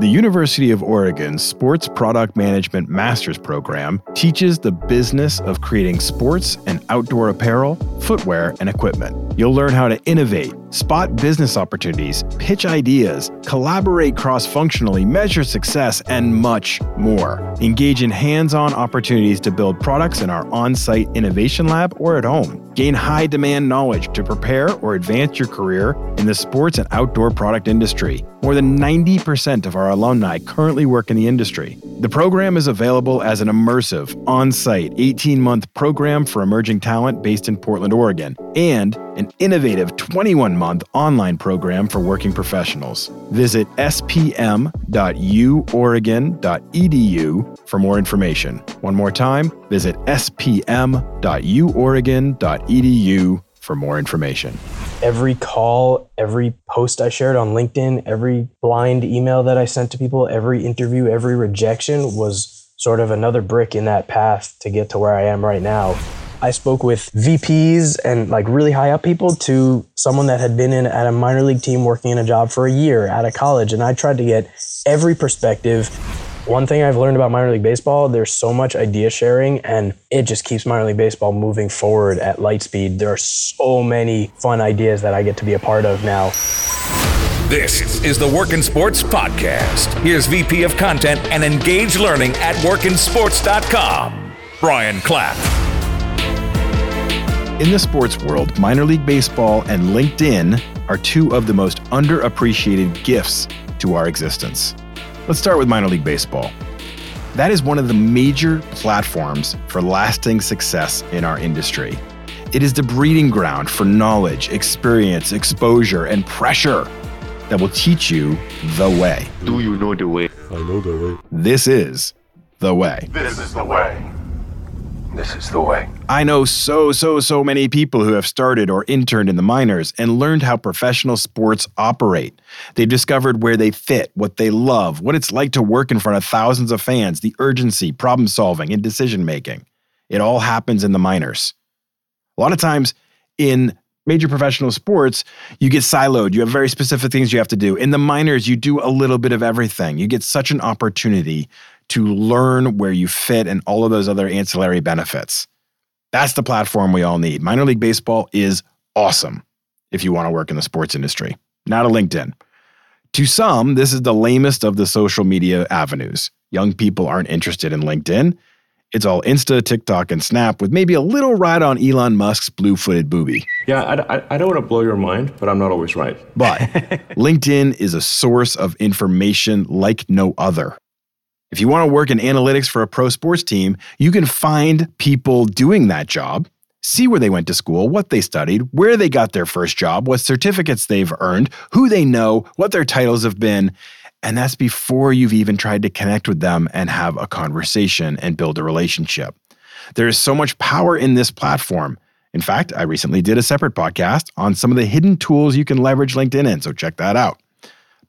The University of Oregon's Sports Product Management Master's Program teaches the business of creating sports and outdoor apparel, footwear, and equipment. You'll learn how to innovate, spot business opportunities, pitch ideas, collaborate cross functionally, measure success, and much more. Engage in hands on opportunities to build products in our on site innovation lab or at home. Gain high demand knowledge to prepare or advance your career in the sports and outdoor product industry. More than 90% of our alumni currently work in the industry. The program is available as an immersive, on site, 18 month program for emerging talent based in Portland, Oregon, and an innovative 21 month online program for working professionals. Visit spm.uoregon.edu for more information. One more time, visit spm.uoregon.edu for more information. Every call, every post I shared on LinkedIn, every blind email that I sent to people, every interview, every rejection was sort of another brick in that path to get to where I am right now. I spoke with VPs and like really high up people to someone that had been in at a minor league team working in a job for a year out of college. And I tried to get every perspective. One thing I've learned about minor league baseball, there's so much idea sharing and it just keeps minor league baseball moving forward at light speed. There are so many fun ideas that I get to be a part of now. This is the WorkInSports Podcast. Here's VP of Content and Engage Learning at workinsports.com, Brian Clapp. In the sports world, minor league baseball and LinkedIn are two of the most underappreciated gifts to our existence. Let's start with minor league baseball. That is one of the major platforms for lasting success in our industry. It is the breeding ground for knowledge, experience, exposure, and pressure that will teach you the way. Do you know the way? I know the way. This is the way. This is the way. This is the way. I know so, so, so many people who have started or interned in the minors and learned how professional sports operate. They've discovered where they fit, what they love, what it's like to work in front of thousands of fans, the urgency, problem solving, and decision making. It all happens in the minors. A lot of times in major professional sports, you get siloed. You have very specific things you have to do. In the minors, you do a little bit of everything. You get such an opportunity to learn where you fit and all of those other ancillary benefits. That's the platform we all need. Minor League Baseball is awesome if you want to work in the sports industry, not a LinkedIn. To some, this is the lamest of the social media avenues. Young people aren't interested in LinkedIn. It's all Insta, TikTok, and Snap with maybe a little ride on Elon Musk's blue footed booby. Yeah, I, I, I don't want to blow your mind, but I'm not always right. But LinkedIn is a source of information like no other. If you want to work in analytics for a pro sports team, you can find people doing that job, see where they went to school, what they studied, where they got their first job, what certificates they've earned, who they know, what their titles have been. And that's before you've even tried to connect with them and have a conversation and build a relationship. There is so much power in this platform. In fact, I recently did a separate podcast on some of the hidden tools you can leverage LinkedIn in, so check that out.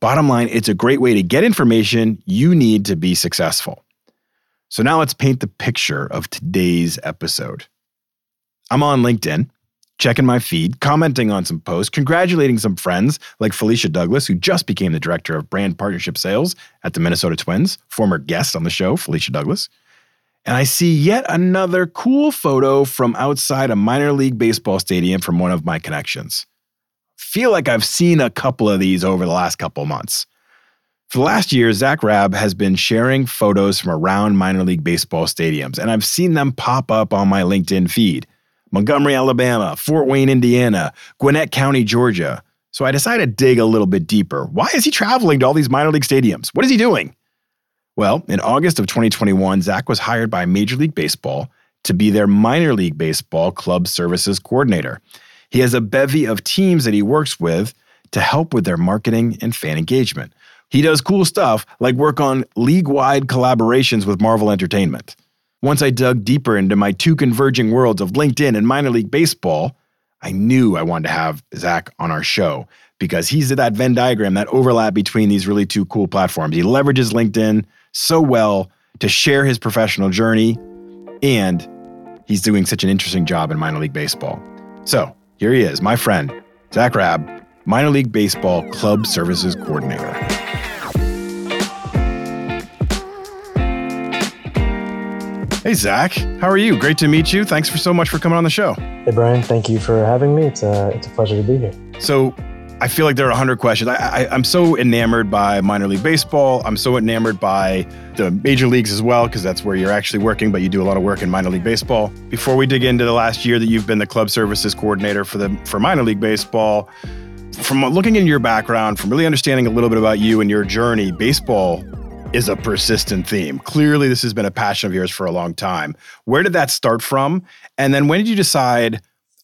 Bottom line, it's a great way to get information you need to be successful. So now let's paint the picture of today's episode. I'm on LinkedIn, checking my feed, commenting on some posts, congratulating some friends like Felicia Douglas, who just became the director of brand partnership sales at the Minnesota Twins, former guest on the show, Felicia Douglas. And I see yet another cool photo from outside a minor league baseball stadium from one of my connections feel like I've seen a couple of these over the last couple months. For the last year, Zack Raab has been sharing photos from around minor league baseball stadiums, and I've seen them pop up on my LinkedIn feed. Montgomery, Alabama, Fort Wayne, Indiana, Gwinnett County, Georgia. So I decided to dig a little bit deeper. Why is he traveling to all these minor league stadiums? What is he doing? Well, in August of 2021, Zack was hired by Major League Baseball to be their minor league baseball club services coordinator. He has a bevy of teams that he works with to help with their marketing and fan engagement. He does cool stuff like work on league wide collaborations with Marvel Entertainment. Once I dug deeper into my two converging worlds of LinkedIn and minor league baseball, I knew I wanted to have Zack on our show because he's at that Venn diagram, that overlap between these really two cool platforms. He leverages LinkedIn so well to share his professional journey, and he's doing such an interesting job in minor league baseball. So here he is, my friend, Zack Raab, minor league baseball club services coordinator. Hey, Zack, how are you? Great to meet you. Thanks for so much for coming on the show. Hey, Brian, thank you for having me. It's a, it's a pleasure to be here. So, I feel like there are 100 questions. I, I, I'm so enamored by minor league baseball. I'm so enamored by the major leagues as well, because that's where you're actually working, but you do a lot of work in minor league baseball. Before we dig into the last year that you've been the club services coordinator for the for minor league baseball, from looking into your background, from really understanding a little bit about you and your journey, baseball is a persistent theme. Clearly, this has been a passion of yours for a long time. Where did that start from? And then when did you decide,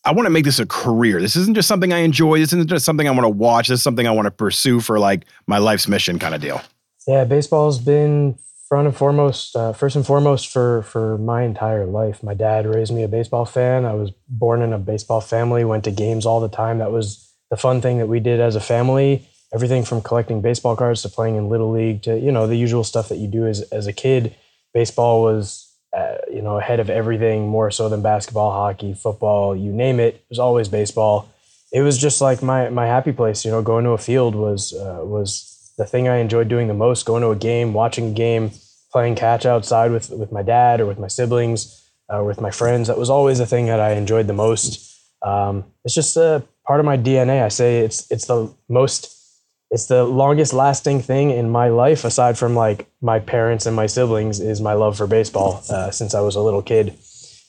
I want to make this a career? This isn't just something I enjoy. This isn't just something I want to watch. This is something I want to pursue for like my life's mission kind of deal. Yeah, baseball's been front and foremost, uh, first and foremost for for my entire life. My dad raised me a baseball fan. I was born in a baseball family. Went to games all the time. That was the fun thing that we did as a family everything from collecting baseball cards to playing in little league to you know the usual stuff that you do as as a kid. Baseball was uh, you know ahead of everything more so than basketball, hockey, football, you name it. It was always baseball. It was just like my my happy place. You know, going to a field was uh, was the thing I enjoyed doing the most. Going to a game, watching a game, playing catch outside with with my dad or with my siblings, uh, with my friends. That was always the thing that I enjoyed the most. Um, it's just a part of my DNA. I say it's it's the most it's the longest lasting thing in my life aside from like my parents and my siblings is my love for baseball uh, since i was a little kid.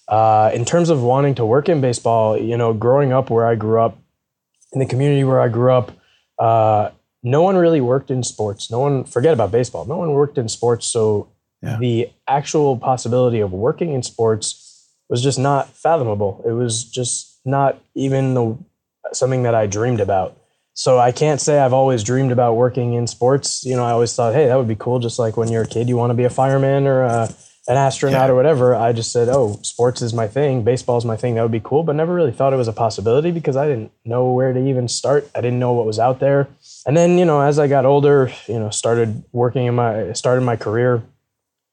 Uh, in terms of wanting to work in baseball you know growing up where i grew up in the community where i grew up uh, no one really worked in sports. No one forget about baseball no one worked in sports so yeah. the actual possibility of working in sports was just not fathomable. It was just not even the, something that i dreamed about so I can't say I've always dreamed about working in sports. You know, I always thought, hey, that would be cool. Just like when you're a kid, you want to be a fireman or a, an astronaut yeah. or whatever. I just said, oh, sports is my thing. Baseball is my thing. That would be cool. But never really thought it was a possibility because I didn't know where to even start. I didn't know what was out there. And then, you know, as I got older, you know, started working in my started my career,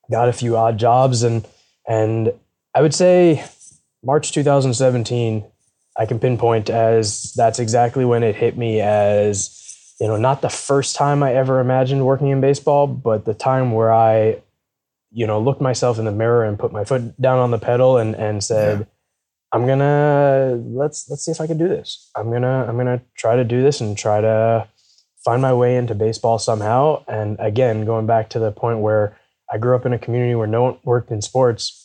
got a few odd jobs, and and I would say March 2017 I can pinpoint as that's exactly when it hit me as, you know, not the first time I ever imagined working in baseball, but the time where I, you know, looked myself in the mirror and put my foot down on the pedal and and said, yeah. I'm gonna let's let's see if I can do this. I'm gonna I'm gonna try to do this and try to find my way into baseball somehow. And again, going back to the point where I grew up in a community where no one worked in sports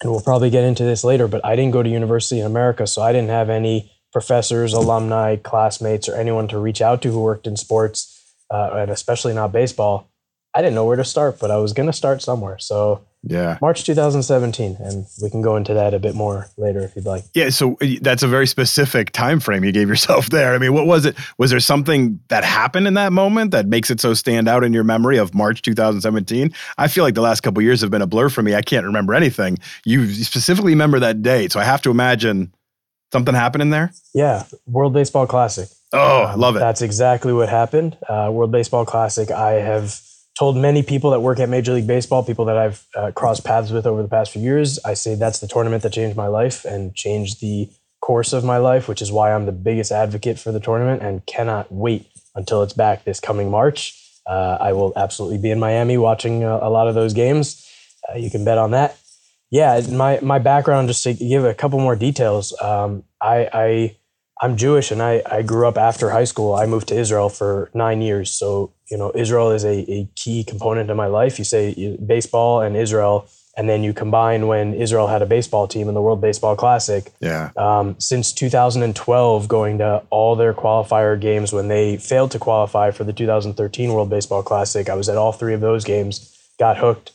and we'll probably get into this later, but I didn't go to university in America, so I didn't have any professors, alumni, classmates, or anyone to reach out to who worked in sports, uh, and especially not baseball. I didn't know where to start, but I was going to start somewhere. So yeah, March 2017, and we can go into that a bit more later if you'd like. Yeah, so uh, that's a very specific time frame you gave yourself there. I mean, what was it? Was there something that happened in that moment that makes it so stand out in your memory of March 2017? I feel like the last couple years have been a blur for me. I can't remember anything. You specifically remember that date, so I have to imagine something happened in there. Yeah, World Baseball Classic. Oh, I love it. That's exactly what happened. Uh, World Baseball Classic. I have told many people that work at Major League Baseball, people that I've uh, crossed paths with over the past few years, I say that's the tournament that changed my life and changed the course of my life, which is why I'm the biggest advocate for the tournament and cannot wait until it's back this coming March. Uh, I will absolutely be in Miami watching a, a lot of those games. Uh, you can bet on that. Yeah, my my background, just to give a couple more details. Um, I, I I'm Jewish and I, I grew up after high school. I moved to Israel for nine years. So, you know, Israel is a, a key component of my life. You say baseball and Israel, and then you combine when Israel had a baseball team in the World Baseball Classic. Yeah. Um, since 2012, going to all their qualifier games when they failed to qualify for the 2013 World Baseball Classic, I was at all three of those games, got hooked,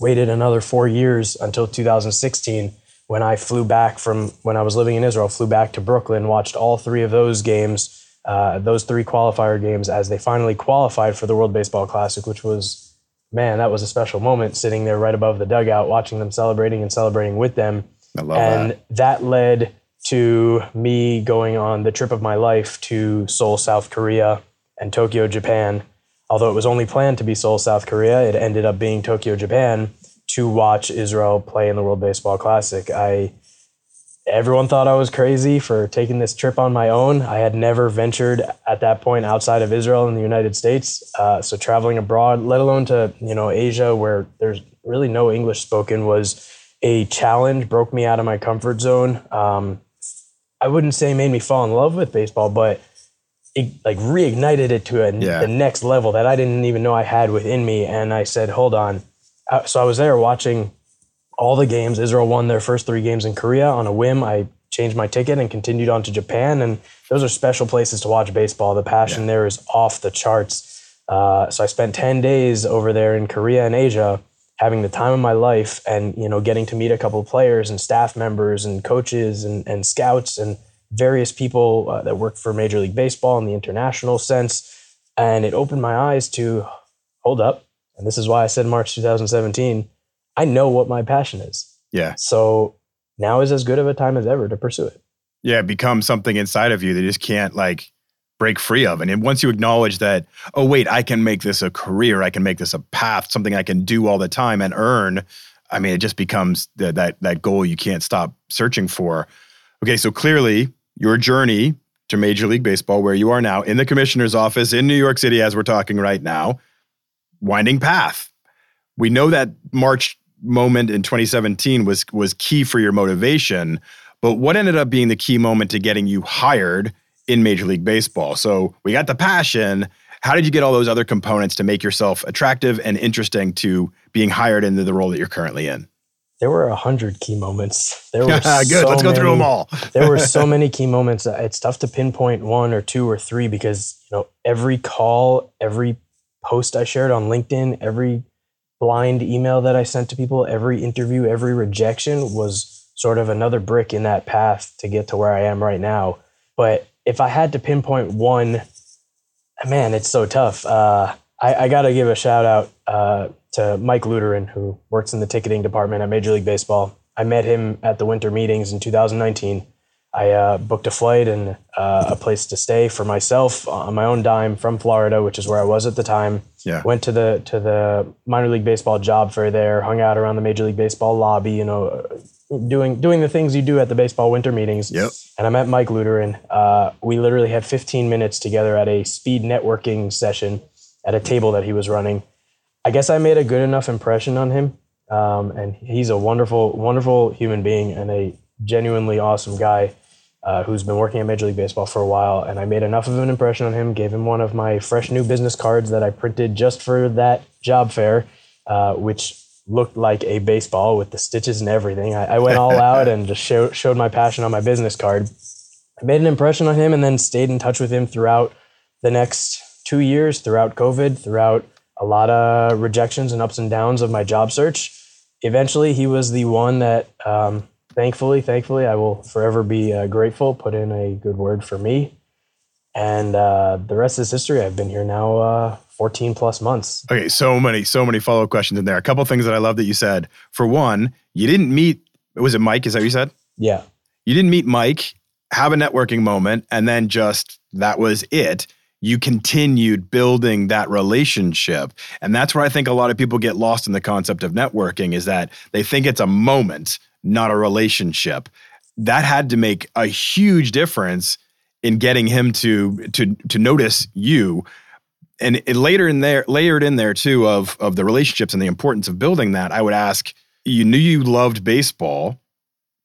waited another four years until 2016 when I flew back from when I was living in Israel, flew back to Brooklyn, watched all three of those games, uh, those three qualifier games as they finally qualified for the World Baseball Classic, which was, man, that was a special moment sitting there right above the dugout, watching them celebrating and celebrating with them. I love and that. that led to me going on the trip of my life to Seoul, South Korea and Tokyo, Japan. Although it was only planned to be Seoul, South Korea, it ended up being Tokyo, Japan to watch Israel play in the World Baseball Classic. I everyone thought I was crazy for taking this trip on my own. I had never ventured at that point outside of Israel and the United States. Uh, so traveling abroad, let alone to you know Asia, where there's really no English spoken, was a challenge, broke me out of my comfort zone. Um, I wouldn't say made me fall in love with baseball, but it like reignited it to a, Yeah. the next level that I didn't even know I had within me. And I said, hold on. Uh, so I was there watching all the games. Israel won their first three games in Korea on a whim. I changed my ticket and continued on to Japan. And those are special places to watch baseball. The passion there is off the charts. Uh, so I spent 10 days over there in Korea and Asia having the time of my life and, you know, getting to meet a couple of players and staff members and coaches and, and scouts and various people uh, that work for Major League Baseball in the international sense. And it opened my eyes to hold up. And this is why I said March 2017, I know what my passion is. Yeah. So now is as good of a time as ever to pursue it. Yeah, it becomes something inside of you that you just can't like break free of. And once you acknowledge that, oh wait, I can make this a career, I can make this a path, something I can do all the time and earn. I mean, it just becomes the, that that goal you can't stop searching for. Okay, so clearly your journey to Major League Baseball, where you are now in the commissioner's office in New York City, as we're talking right now, winding path. We know that March moment in 2017 was was key for your motivation, but what ended up being the key moment to getting you hired in Major League Baseball? So we got the passion. How did you get all those other components to make yourself attractive and interesting to being hired into the role that you're currently in? There were a hundred key moments. There were Good. so Let's go through them all. there were so many key moments. Uh, It's tough to pinpoint one or two or three because you know every call, every post I shared on LinkedIn, every blind email that I sent to people, every interview, every rejection was sort of another brick in that path to get to where I am right now. But if I had to pinpoint one, man, it's so tough. Uh, I, I got to give a shout out uh, to Mike Luterin, who works in the ticketing department at Major League Baseball. I met him at the winter meetings in 2019. I uh, booked a flight and uh, a place to stay for myself on my own dime from Florida, which is where I was at the time. Yeah. Went to the to the minor league baseball job fair there, hung out around the Major League Baseball lobby, you know, doing doing the things you do at the baseball winter meetings. Yep. And I met Mike Luterin. Uh, we literally had 15 minutes together at a speed networking session at a table that he was running. I guess I made a good enough impression on him. Um, and he's a wonderful, wonderful human being and a genuinely awesome guy uh, who's been working at Major League Baseball for a while. And I made enough of an impression on him, gave him one of my fresh new business cards that I printed just for that job fair, uh, which looked like a baseball with the stitches and everything. I, I went all out and just show, showed my passion on my business card. I made an impression on him and then stayed in touch with him throughout the next two years, throughout COVID, throughout a lot of rejections and ups and downs of my job search. Eventually, he was the one that, um, thankfully, thankfully, I will forever be uh, grateful, put in a good word for me. And uh, the rest is history. I've been here now uh, 14 plus months. Okay, so many, so many follow up questions in there. A couple things that I love that you said. For one, you didn't meet, was it Mike? Is that what you said? Yeah. You didn't meet Mike, have a networking moment, and then just that was it. You continued building that relationship. And that's where I think a lot of people get lost in the concept of networking is that they think it's a moment, not a relationship. That had to make a huge difference in getting him to to to notice you. And it later in there layered in there too of of the relationships and the importance of building that i would ask you knew you loved baseball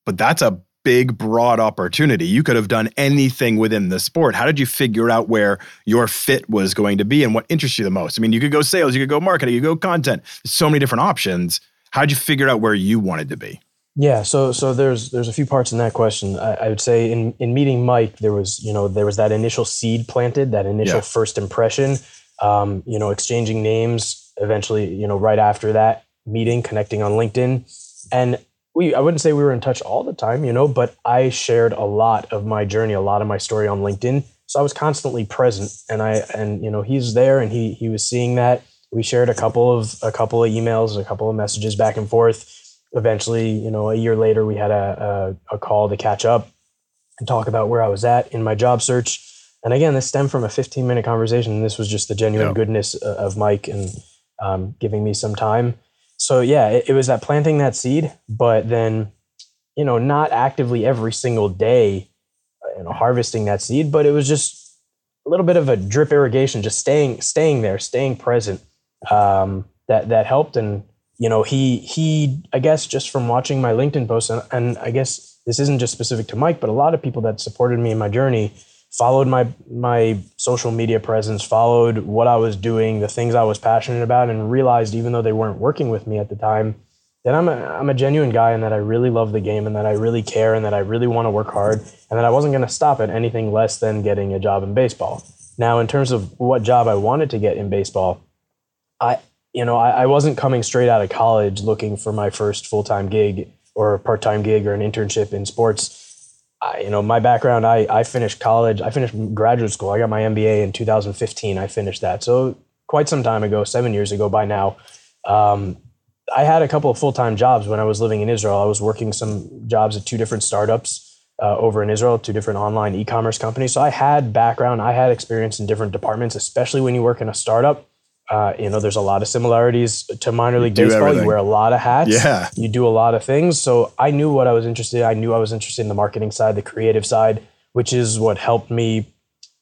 but that's a big broad opportunity. You could have done anything within the sport. How did you figure out where your fit was going to be and what interests you the most? I mean you could go sales you could go marketing you could go content. So many different options. How did you figure out where you wanted to be Yeah, so so there's there's a few parts in that question. I, I would say in in meeting Mike, there was you know there was that initial seed planted, that initial Yeah. first impression. Um, you know, exchanging names. Eventually, you know, right after that meeting, connecting on LinkedIn, and we I wouldn't say we were in touch all the time, you know, but I shared a lot of my journey, a lot of my story on LinkedIn. So I was constantly present, and I and you know he's there, and he he was seeing that. We shared a couple of a couple of emails, a couple of messages back and forth eventually, you know, a year later, we had a, a, a call to catch up and talk about where I was at in my job search. And again, this stemmed from a 15 minute conversation. And this was just the genuine Yeah. goodness uh, of Mike and um, giving me some time. So yeah, it, it was that planting that seed, but then, you know, not actively every single day, uh, you know, harvesting that seed, but it was just a little bit of a drip irrigation, just staying, staying there, staying present. Um, that, that helped. And you know, he he I guess just from watching my LinkedIn posts, and, and I guess this isn't just specific to Mike, but a lot of people that supported me in my journey followed my my social media presence, followed what I was doing, the things I was passionate about, and realized even though they weren't working with me at the time, that I'm a I'm a genuine guy and that I really love the game and that I really care and that I really want to work hard and that I wasn't going to stop at anything less than getting a job in baseball. Now, in terms of what job I wanted to get in baseball, I you know I, I wasn't coming straight out of college looking for my first full time gig or part time gig or an internship in sports I, you know, my background, I, I finished college, I finished graduate school. I got my MBA in 2015. I finished that. So quite some time ago, seven years ago by now. Um, I had a couple of full time jobs when I was living in Israel. I was working some jobs at two different startups uh, over in Israel, two different online e commerce companies. So I had background, I had experience in different departments, especially when you work in a startup. Uh, you know, there's a lot of similarities to minor league baseball. everything. You wear a lot of hats. Yeah. You do a lot of things. So I knew what I was interested in. I knew I was interested in the marketing side, the creative side, which is what helped me,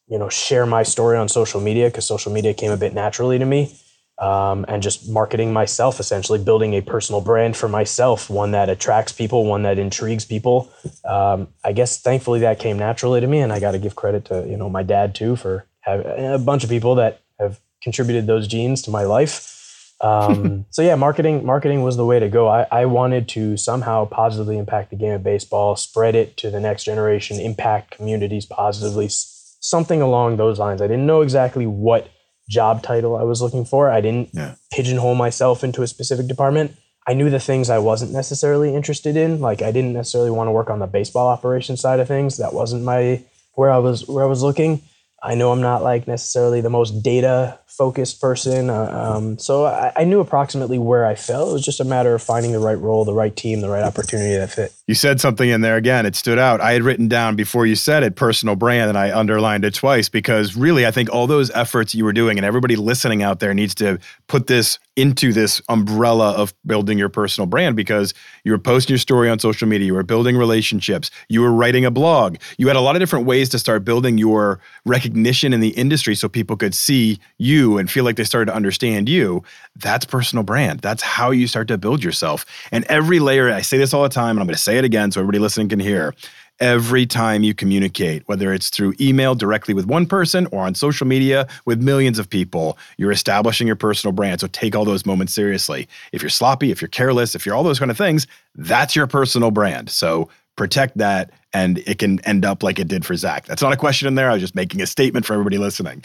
you know, share my story on social media because social media came a bit naturally to me. Um, and just marketing myself, essentially building a personal brand for myself, one that attracts people, one that intrigues people. Um, I guess thankfully that came naturally to me, and I got to give credit to you know my dad too for having a bunch of people that have contributed those genes to my life. Um, so yeah, marketing marketing was the way to go. I, I wanted to somehow positively impact the game of baseball, spread it to the next generation, impact communities positively, something along those lines. I didn't know exactly what job title I was looking for. I didn't Yeah. pigeonhole myself into a specific department. I knew the things I wasn't necessarily interested in. Like I didn't necessarily want to work on the baseball operation side of things. That wasn't my where I was where I was looking. I know I'm not like necessarily the most data focused person. Uh, um, so I, I knew approximately where I fell. It was just a matter of finding the right role, the right team, the right opportunity that fit. You said something in there again. It stood out. I had written down before you said it, personal brand, and I underlined it twice because really, I think all those efforts you were doing, and everybody listening out there needs to put this into this umbrella of building your personal brand because you were posting your story on social media, you were building relationships, you were writing a blog. You had a lot of different ways to start building your recognition in the industry so people could see you and feel like they started to understand you. That's personal brand. That's how you start to build yourself. And every layer, I say this all the time, and I'm going to say it again so everybody listening can hear. Every time you communicate, whether it's through email directly with one person or on social media with millions of people, you're establishing your personal brand. So take all those moments seriously. If you're sloppy, if you're careless, if you're all those kind of things, that's your personal brand. So protect that and it can end up like it did for Zack. That's not a question in there. I was just making a statement for everybody listening.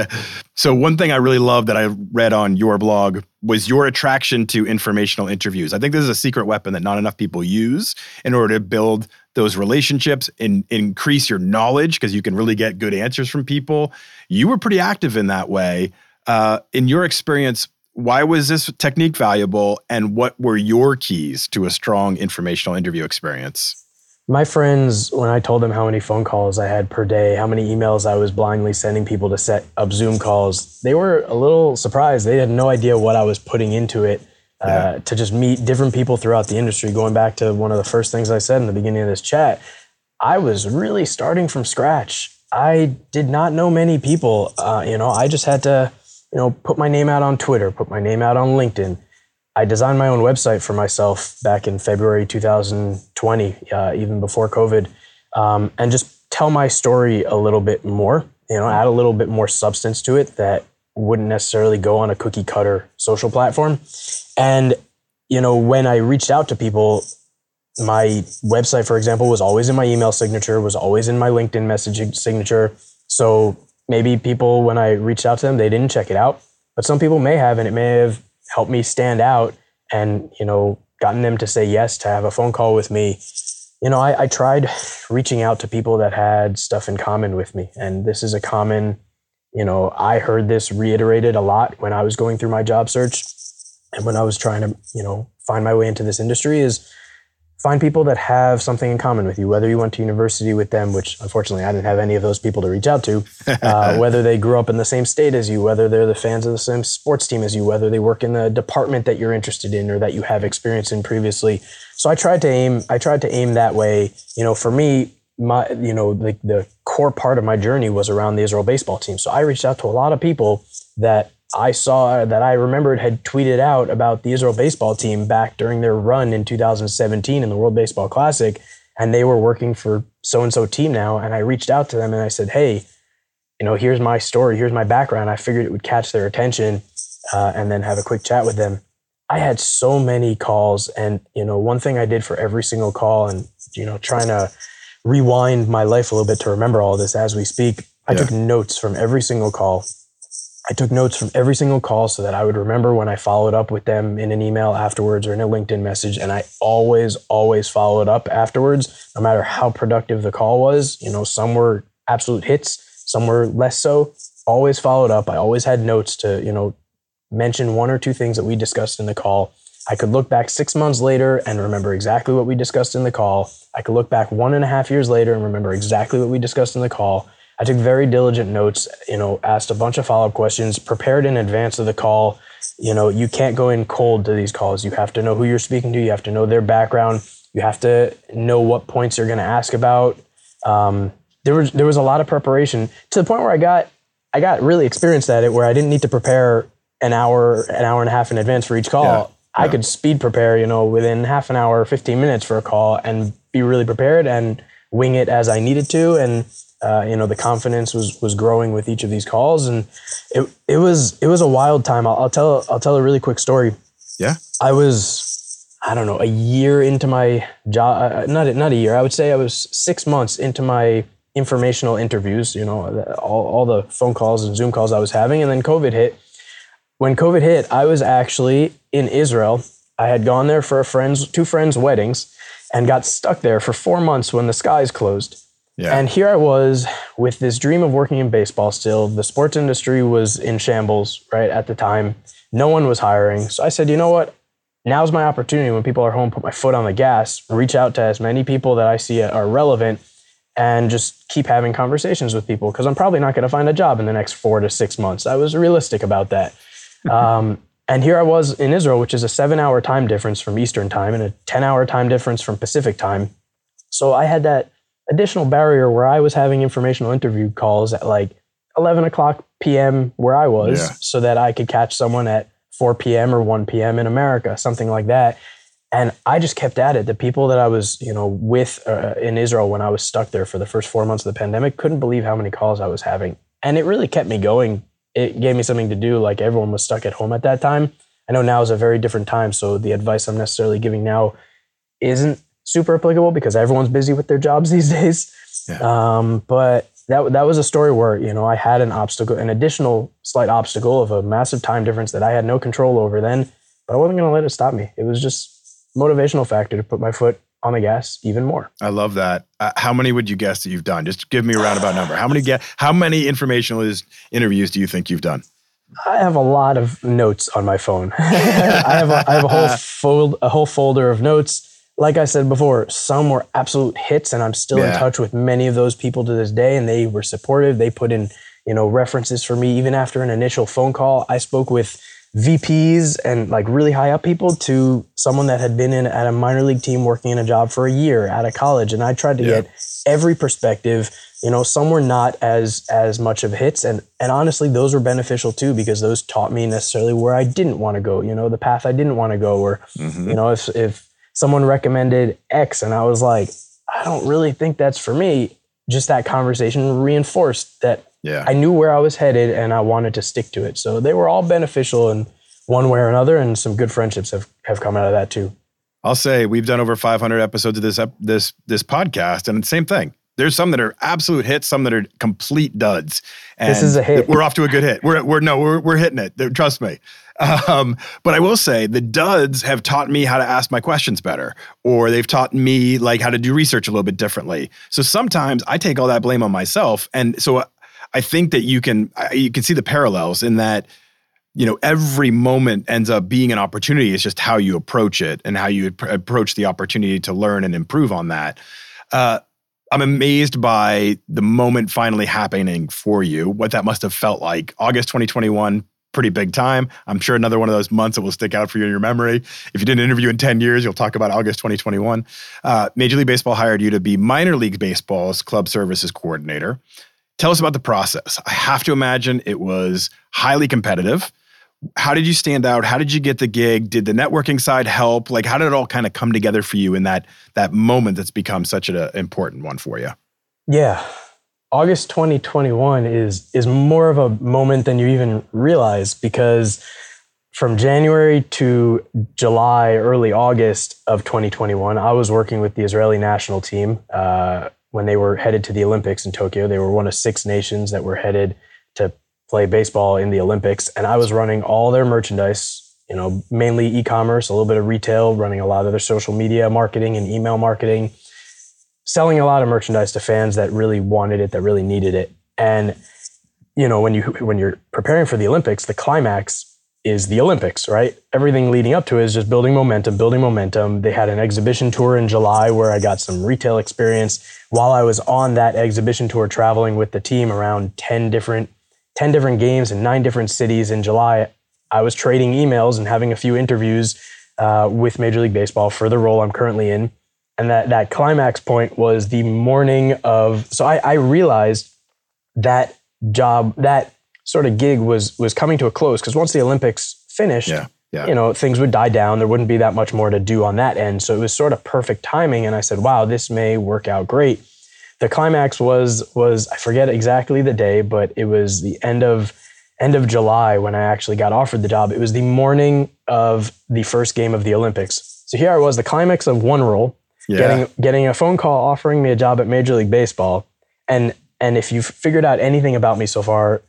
so, one thing I really love that I read on your blog was your attraction to informational interviews. I think this is a secret weapon that not enough people use in order to build those relationships and increase your knowledge because you can really get good answers from people. You were pretty active in that way. Uh, in your experience, why was this technique valuable and what were your keys to a strong informational interview experience? My friends, when I told them how many phone calls I had per day, how many emails I was blindly sending people to set up Zoom calls, they were a little surprised. They had no idea what I was putting into it uh, to just meet different people throughout the industry. Going back to one of the first things I said in the beginning of this chat, I was really starting from scratch. I did not know many people. Uh, you know, I just had to, you know, put my name out on Twitter, put my name out on LinkedIn. I designed my own website for myself back in February 2020, uh, even before COVID, um, and just tell my story a little bit more. You know, add a little bit more substance to it that wouldn't necessarily go on a cookie cutter social platform. And you know, when I reached out to people, my website, for example, was always in my email signature, was always in my LinkedIn messaging signature. So maybe people, when I reached out to them, they didn't check it out, but some people may have, and it may have helped me stand out and, you know, gotten them to say yes to have a phone call with me. You know, I, I tried reaching out to people that had stuff in common with me. And this is a common, you know, I heard this reiterated a lot when I was going through my job search and when I was trying to, you know, find my way into this industry is find people that have something in common with you, whether you went to university with them, which unfortunately I didn't have any of those people to reach out to, uh, whether they grew up in the same state as you, whether they're the fans of the same sports team as you, whether they work in the department that you're interested in or that you have experience in previously. So I tried to aim, I tried to aim that way. You know, for me, my, you know, the, the core part of my journey was around the Israel baseball team. So I reached out to a lot of people that I saw that I remembered had tweeted out about the Israel baseball team back during their run in 2017 in the World Baseball Classic, and they were working for so and so team now. And I reached out to them and I said, "Hey, you know, here's my story, here's my background. I figured it would catch their attention, uh, and then have a quick chat with them." I had so many calls, and you know, one thing I did for every single call, and you know, trying to rewind my life a little bit to remember all this as we speak. I Yeah. took notes from every single call. I took notes from every single call so that I would remember when I followed up with them in an email afterwards or in a LinkedIn message. And I always, always followed up afterwards, no matter how productive the call was. You know, some were absolute hits, some were less so. Always followed up. I always had notes to, you know, mention one or two things that we discussed in the call. I could look back six months later and remember exactly what we discussed in the call. I could look back one and a half years later and remember exactly what we discussed in the call. I took very diligent notes, you know, asked a bunch of follow up questions, prepared in advance of the call. You know, you can't go in cold to these calls. You have to know who you're speaking to, you have to know their background, you have to know what points you're going to ask about. Um, there was there was a lot of preparation to the point where I got I got really experienced at it where I didn't need to prepare an hour an hour and a half in advance for each call. Yeah, I yeah. could speed prepare, you know, within half an hour, 15 minutes for a call and be really prepared and wing it as I needed to and uh, you know the confidence was was growing with each of these calls and it it was it was a wild time. I'll, I'll tell I'll tell a really quick story. Yeah. I was, I don't know, a year into my job. Uh, not not a year. I would say I was six months into my informational interviews. You know, all all the phone calls and Zoom calls I was having, and then COVID hit. When COVID hit, I was actually in Israel. I had gone there for a friend's two friends' weddings, and got stuck there for four months when the skies closed. Yeah. And here I was with this dream of working in baseball still. The sports industry was in shambles, right, at the time. No one was hiring. So I said, you know what? Now's my opportunity when people are home, put my foot on the gas, reach out to as many people that I see are relevant, and just keep having conversations with people because I'm probably not going to find a job in the next four to six months. I was realistic about that. Um, and here I was in Israel, which is a seven hour time difference from Eastern time and a 10 hour time difference from Pacific time. So I had that additional barrier where I was having informational interview calls at like 11 o'clock p.m. where I was Yeah. so that I could catch someone at 4 p.m. or 1 p.m. in America, something like that. And I just kept at it. The people that I was, you know, with uh, in Israel when I was stuck there for the first four months of the pandemic couldn't believe how many calls I was having, and it really kept me going. It gave me something to do. Like everyone was stuck at home at that time. I know now is a very different time, so the advice I'm necessarily giving now isn't super applicable because everyone's busy with their jobs these days. Yeah. Um, but that that was a story where you know I had an obstacle, an additional slight obstacle of a massive time difference that I had no control over then, but I wasn't going to let it stop me. It was just motivational factor to put my foot on the gas even more. I love that. Uh, how many would you guess that you've done? Just give me a roundabout number. How many get? How many informational interviews do you think you've done? I have a lot of notes on my phone. I have a, I have a whole fold a whole folder of notes. Like I said before, some were absolute hits, and I'm still Yeah. in touch with many of those people to this day, and they were supportive. They put in you know references for me even after an initial phone call. I spoke with VPs and like really high up people to someone that had been in at a minor league team working in a job for a year out of college, and I tried to Yeah. get every perspective you know some were not as as much of hits and and honestly those were beneficial too because those taught me necessarily where i didn't want to go you know the path i didn't want to go or Mhm. you know if if someone recommended x and i was like i don't really think that's for me just that conversation reinforced that Yeah. i knew where i was headed and i wanted to stick to it so they were all beneficial in one way or another and some good friendships have have come out of that too I'll say we've done over 500 episodes of this this this podcast, and it's the same thing. There's some that are absolute hits, some that are complete duds. And This is a hit. We're off to a good hit. We're we're no, we're we're hitting it. Trust me. Um, but I will say the duds have taught me how to ask my questions better, or they've taught me like how to do research a little bit differently. So sometimes I take all that blame on myself, and so I think that you can you can see the parallels in that you know every moment ends up being an opportunity. It's just how you approach it and how you ap- approach the opportunity to learn and improve on that. Uh, i'm amazed by the moment finally happening for you what that must have felt like. August 2021 pretty big time i'm sure another one of those months that will stick out for you in your memory if you did an interview in 10 years you'll talk about august 2021 uh, major league baseball hired you to be minor league baseball's club services coordinator tell us about the process i have to imagine it was highly competitive how did you stand out? How did you get the gig? Did the networking side help? Like, how did it all kind of come together for you in that that moment that's become such an important one for you? Yeah, August 2021 is is more of a moment than you even realize because from January to July, early August of 2021, I was working with the Israeli national team uh, when they were headed to the Olympics in Tokyo. They were one of six nations that were headed to play baseball in the Olympics, and I was running all their merchandise. You know, mainly e-commerce, a little bit of retail, running a lot of their social media marketing and email marketing, selling a lot of merchandise to fans that really wanted it, that really needed it. And you know, when you when you're preparing for the Olympics, the climax is the Olympics, right? Everything leading up to it is just building momentum, building momentum. They had an exhibition tour in July where I got some retail experience while I was on that exhibition tour traveling with the team around 10 different 10 different games in nine different cities in July. I was trading emails and having a few interviews uh, with Major League Baseball for the role I'm currently in. And that, that climax point was the morning of, so I, I realized that job, that sort of gig was was coming to a close because once the Olympics finished, Yeah, yeah. you know, things would die down. There wouldn't be that much more to do on that end. So it was sort of perfect timing. And I said, wow, this may work out great. The climax was was I forget exactly the day, but it was the end of end of July when I actually got offered the job. It was the morning of the first game of the Olympics. So here I was, the climax of one role, Yeah. getting getting a phone call offering me a job at Major League Baseball. And and if you've figured out anything about me so far,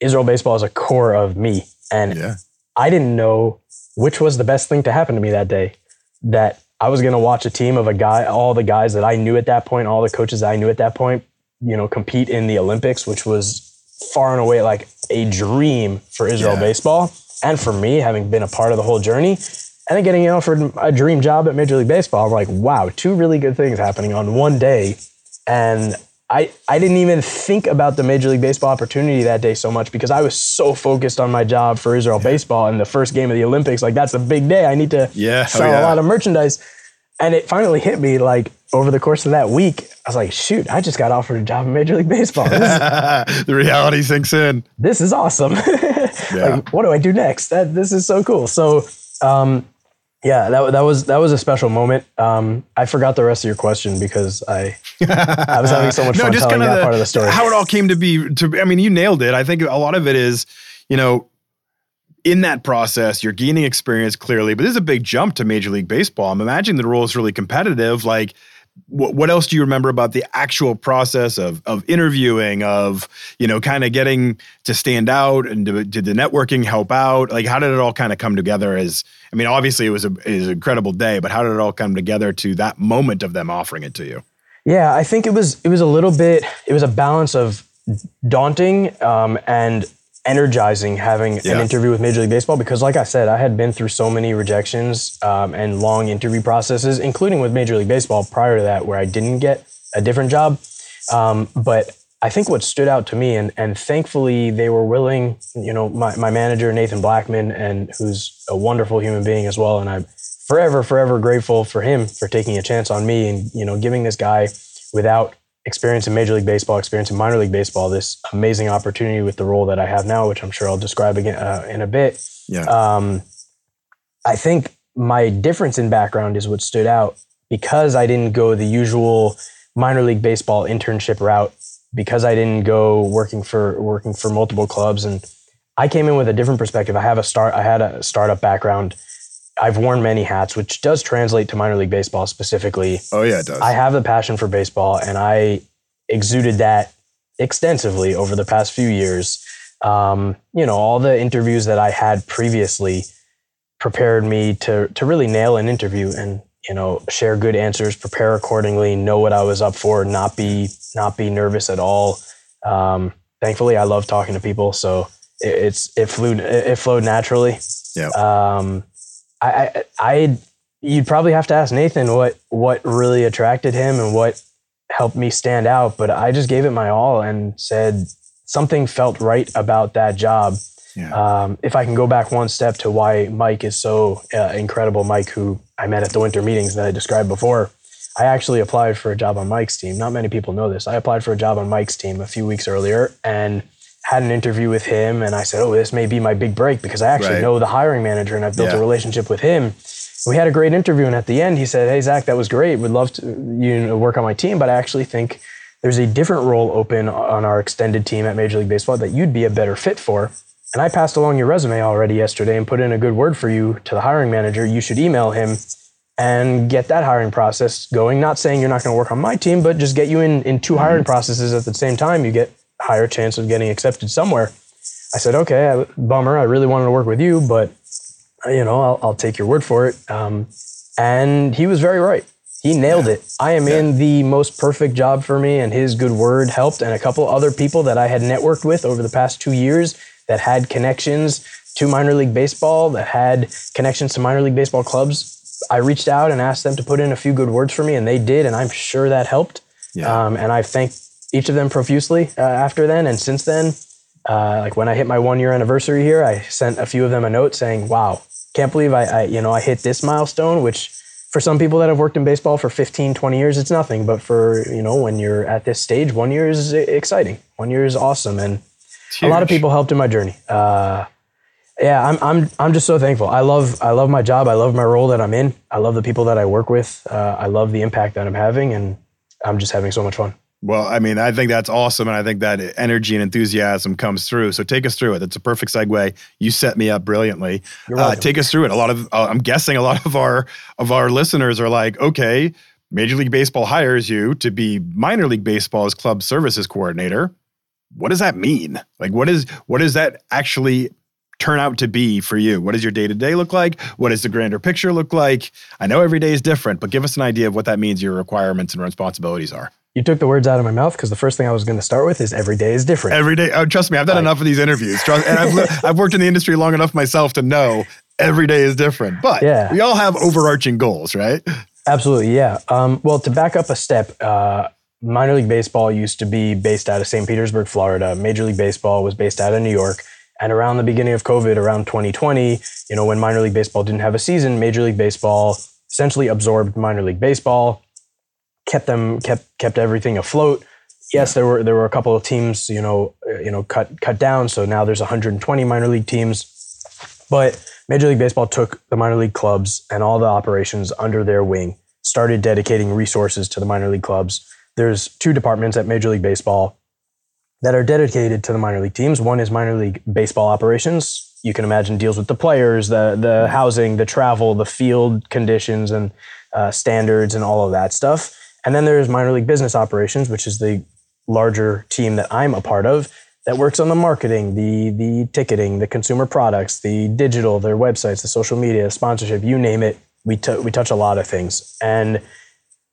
Israel baseball is a core of me. And yeah. I didn't know which was the best thing to happen to me that day. That I was going to watch a team of a guy, all the guys that I knew at that point, all the coaches that I knew at that point, you know, compete in the Olympics, which was far and away like a dream for Israel Yeah. baseball and for me, having been a part of the whole journey. And then getting offered a dream job at Major League Baseball, I'm like, wow, two really good things happening on one day. And I, I didn't even think about the Major League Baseball opportunity that day so much because I was so focused on my job for Israel baseball and the first game of the Olympics. Like, that's a big day. I need to Yeah, oh sell yeah. a lot of merchandise. And it finally hit me like over the course of that week. I was like, shoot, I just got offered a job in Major League Baseball. Is, the reality sinks in. this is awesome. Yeah. like, what do I do next? That this is so cool. So, um, yeah, that, that was that was a special moment. Um, I forgot the rest of your question because I I was having so much fun telling kinda that part of the story. How it all came to be. To I mean, you nailed it. I think a lot of it is, you know, in that process, you're gaining experience clearly, but this is a big jump to Major League Baseball. I'm imagining the role is really competitive. Like, what, what else do you remember about the actual process of of interviewing, of you know, kind of getting to stand out, and did, did the networking help out? Like, how did it all kind of come together? As I mean, obviously it was a it was an incredible day, but how did it all come together to that moment of them offering it to you? Yeah, I think it was it was a little bit it was a balance of daunting um, and energizing having Yeah. an interview with Major League Baseball because, like I said, I had been through so many rejections um, and long interview processes, including with Major League Baseball prior to that, where I didn't get a different job. Um, but I think what stood out to me, and and thankfully they were willing, you know, my, my manager Nathan Blackman, and who's a wonderful human being as well, and I'm forever, forever grateful for him for taking a chance on me and you know giving this guy without experience in Major League Baseball, experience in minor league baseball, this amazing opportunity with the role that I have now, which I'm sure I'll describe again uh, in a bit. Yeah. Um, I think my difference in background is what stood out because I didn't go the usual minor league baseball internship route, because I didn't go working for working for multiple clubs, and I came in with a different perspective. I have a start. I had a startup background. I've worn many hats, which does translate to minor league baseball specifically. Oh yeah, it does. I have a passion for baseball, and I exuded that extensively over the past few years. Um, you know, all the interviews that I had previously prepared me to to really nail an interview and you know share good answers, prepare accordingly, know what I was up for, not be not be nervous at all. Um, thankfully, I love talking to people, so it, it's it flew it flowed naturally. Yeah. Um, I, I, I, you'd probably have to ask Nathan what what really attracted him and what helped me stand out. But I just gave it my all and said something felt right about that job. Yeah. Um, if I can go back one step to why Mike is so uh, incredible, Mike, who I met at the winter meetings that I described before, I actually applied for a job on Mike's team. Not many people know this. I applied for a job on Mike's team a few weeks earlier, and had an interview with him, and I said, "Oh, this may be my big break because I actually Right. know the hiring manager and I've built Yeah. a relationship with him." We had a great interview, and at the end, he said, "Hey, Zack, that was great. Would love to you know, work on my team, but I actually think there's a different role open on our extended team at Major League Baseball that you'd be a better fit for." And I passed along your resume already yesterday and put in a good word for you to the hiring manager. You should email him and get that hiring process going. Not saying you're not going to work on my team, but just get you in in two mm-hmm. hiring processes at the same time. You get higher chance of getting accepted somewhere. I said, okay, I- bummer. I really wanted to work with you, but you know, I'll, I'll take your word for it. Um, and he was very right. He nailed it. I am in the most perfect job for me, and his good word helped. And a couple other people that I had networked with over the past two years that had connections to minor league baseball, that had connections to minor league baseball clubs. I reached out and asked them to put in a few good words for me, and they did, and I'm sure that helped. Yeah. Um, and I thanked each of them profusely uh, after then. And since then, uh, like when I hit my one year anniversary here, I sent a few of them a note saying, "Wow, can't believe I, I you know I hit this milestone." Which for some people that have worked in baseball for 15, 20 years, it's nothing. But for you know when you're at this stage, one year is exciting. One year is awesome, and a lot of people helped in my journey. Uh, yeah, I'm, I'm, I'm just so thankful. I love, I love my job. I love my role that I'm in. I love the people that I work with. Uh, I love the impact that I'm having, and I'm just having so much fun. Well, I mean, I think that's awesome. And I think that energy and enthusiasm comes through. So take us through it. That's a perfect segue. You set me up brilliantly. Uh, take us through it. A lot of, uh, I'm guessing a lot of our, of our listeners are like, okay, Major League Baseball hires you to be minor league baseball's club services coordinator. What does that mean? Like, what is, what does that actually turn out to be for you? What does your day to day look like? What does the grander picture look like? I know every day is different, but give us an idea of what that means your requirements and responsibilities are. You took the words out of my mouth because the first thing I was going to start with is every day is different. Every day, oh, trust me, I've done Like- enough of these interviews. Trust, and I've, I've worked in the industry long enough myself to know every day is different. But Yeah. we all have overarching goals, right? Absolutely, yeah. Um, well, to back up a step, uh, minor league baseball used to be based out of St. Petersburg, Florida. Major league baseball was based out of New York. And around the beginning of COVID, around 2020, you know, when minor league baseball didn't have a season, Major League Baseball essentially absorbed minor league baseball, kept them kept kept everything afloat. Yes, there were there were a couple of teams, you know, uh, you know, cut cut down. So now there's 120 minor league teams. But Major League Baseball took the minor league clubs and all the operations under their wing, started dedicating resources to the minor league clubs. There's two departments at Major League Baseball that are dedicated to the minor league teams. One is minor league baseball operations. You can imagine deals with the players, the the housing, the travel, the field conditions and uh, standards, and all of that stuff. And then there's minor league business operations, which is the larger team that I'm a part of that works on the marketing, the the ticketing, the consumer products, the digital, their websites, the social media, sponsorship, you name it. We tou- we touch a lot of things, and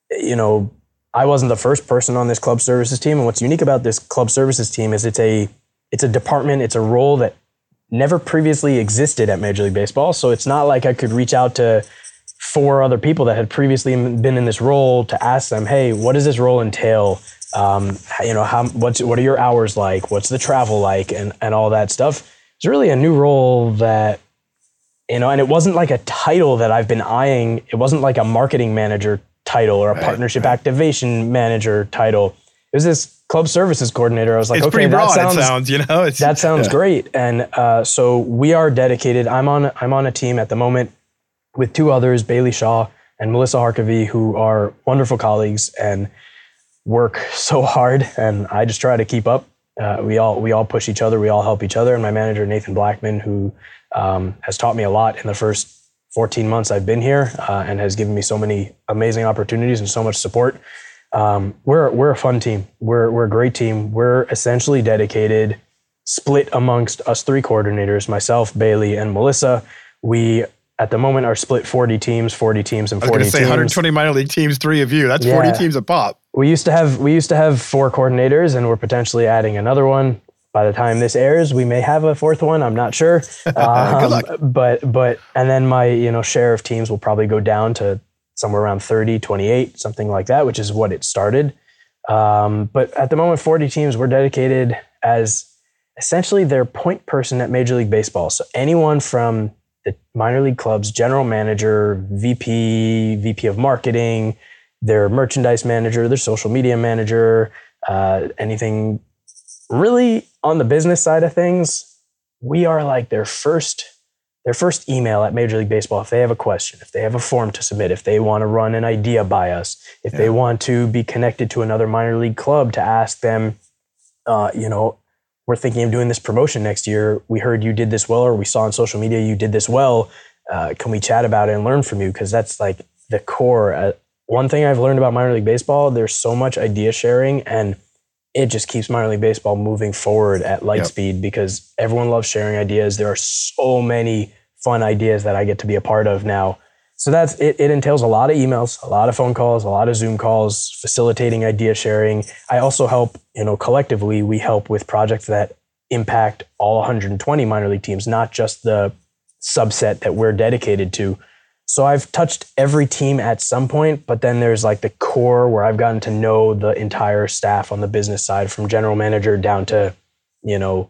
you know, I wasn't the first person on this club services team. And what's unique about this club services team is it's a it's a department, it's a role that never previously existed at Major League Baseball. So it's not like I could reach out to four other people that had previously been in this role to ask them, hey, what does this role entail? Um, you know, how what's what are your hours like? What's the travel like, and and all that stuff. It's really a new role that you know, and it wasn't like a title that I've been eyeing. It wasn't like a marketing manager title or a partnership activation manager title. It was this club services coordinator. I was like, It's okay, that sounds, sounds, you know? It's, that sounds yeah. great. And uh, so we are dedicated. I'm on I'm on a team at the moment with two others, Bailey Shaw and Melissa Harkavy, who are wonderful colleagues and work so hard. And I just try to keep up. Uh, we all we all push each other. We all help each other. And my manager Nathan Blackman, who um, has taught me a lot in the first 14 months I've been here, uh, and has given me so many amazing opportunities and so much support. Um, we're we're a fun team. We're we're a great team. We're essentially dedicated, split amongst us three coordinators, myself, Bailey, and Melissa. We at the moment are split 40 teams, 40 teams, and 40 I was 40 going to say teams. 120 minor league teams, three of you. That's 40 teams a pop. We used to have we used to have four coordinators, and we're potentially adding another one. By the time this airs, we may have a fourth one. I'm not sure. Um, luck. But but and then my you know share of teams will probably go down to somewhere around 30, 28, something like that, which is what it started. Um, but at the moment, 40 teams, we're dedicated as essentially their point person at Major League Baseball. So anyone from the minor league club's general manager, VP, VP of marketing, their merchandise manager, their social media manager, uh, anything really on the business side of things, we are like their first their first email at Major League Baseball. If they have a question, if they have a form to submit, if they want to run an idea by us, if they want to be connected to another minor league club to ask them, uh, you know, we're thinking of doing this promotion next year. We heard you did this well, or we saw on social media you did this well. Uh, can we chat about it and learn from you? Because that's like the core. Uh, one thing I've learned about minor league baseball, there's so much idea sharing and it just keeps minor league baseball moving forward at light Yep. speed because everyone loves sharing ideas. There are so many fun ideas that I get to be a part of now. So that's it, it entails a lot of emails, a lot of phone calls, a lot of Zoom calls, facilitating idea sharing. I also help, you know, collectively we help with projects that impact all 120 minor league teams, not just the subset that we're dedicated to. So I've touched every team at some point, but then there's like the core where I've gotten to know the entire staff on the business side from general manager down to, you know,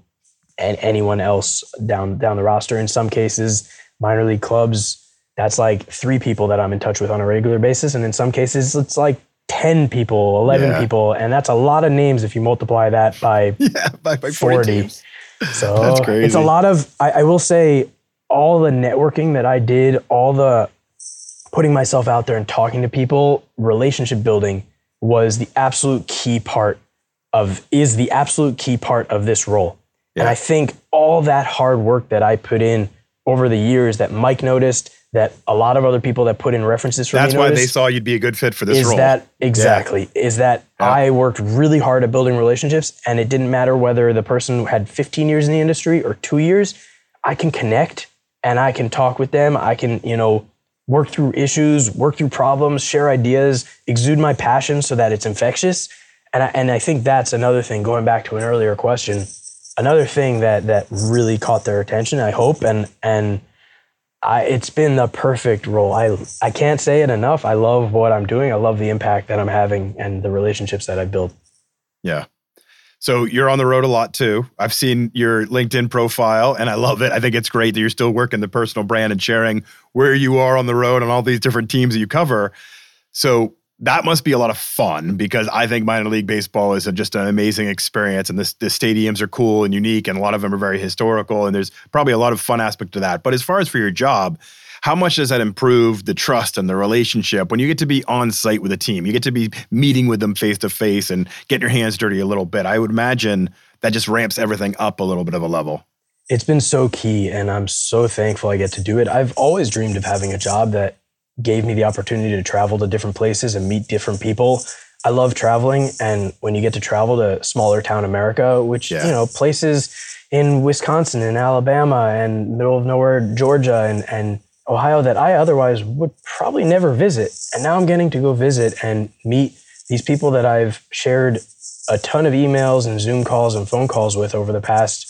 and anyone else down down the roster. In some cases, minor league clubs, that's like three people that I'm in touch with on a regular basis, and in some cases, it's like ten people, eleven Yeah. people, and that's a lot of names if you multiply that by Yeah, by, by 40 40. so That's it's a lot of, I, I will say, all the networking that I did, all the putting myself out there and talking to people, relationship building was the absolute key part of, is the absolute key part of this role. And I think all that hard work that I put in over the years that Mike noticed, that a lot of other people that put in references for That's me why they saw you'd be a good fit for this is role. that exactly is that Yeah. I worked really hard at building relationships and it didn't matter whether the person had 15 years in the industry or 2 years I can connect and I can talk with them I can you know work through issues work through problems share ideas exude my passion so that it's infectious and I, and I think that's another thing going back to an earlier question another thing that that really caught their attention I hope and and I, it's been the perfect role. I I can't say it enough. I love what I'm doing. I love the impact that I'm having and the relationships that I've built. Yeah. So you're on the road a lot too. I've seen your LinkedIn profile and I love it. I think it's great that you're still working the personal brand and sharing where you are on the road and all these different teams that you cover. So that must be a lot of fun because I think minor league baseball is a, just an amazing experience and this, the stadiums are cool and unique and a lot of them are very historical and there's probably a lot of fun aspect to that. But as far as for your job, how much does that improve the trust and the relationship when you get to be on site with a team? You get to be meeting with them face to face and getting your hands dirty a little bit. I would imagine that just ramps everything up a little bit of a level. It's been so key, and I'm so thankful I get to do it. I've always dreamed of having a job that gave me the opportunity to travel to different places and meet different people. I love traveling, and when you get to travel to smaller town America, which Yeah. you know places in Wisconsin and Alabama and middle of nowhere Georgia and and Ohio that I otherwise would probably never visit, and now I'm getting to go visit and meet these people that I've shared a ton of emails and Zoom calls and phone calls with over the past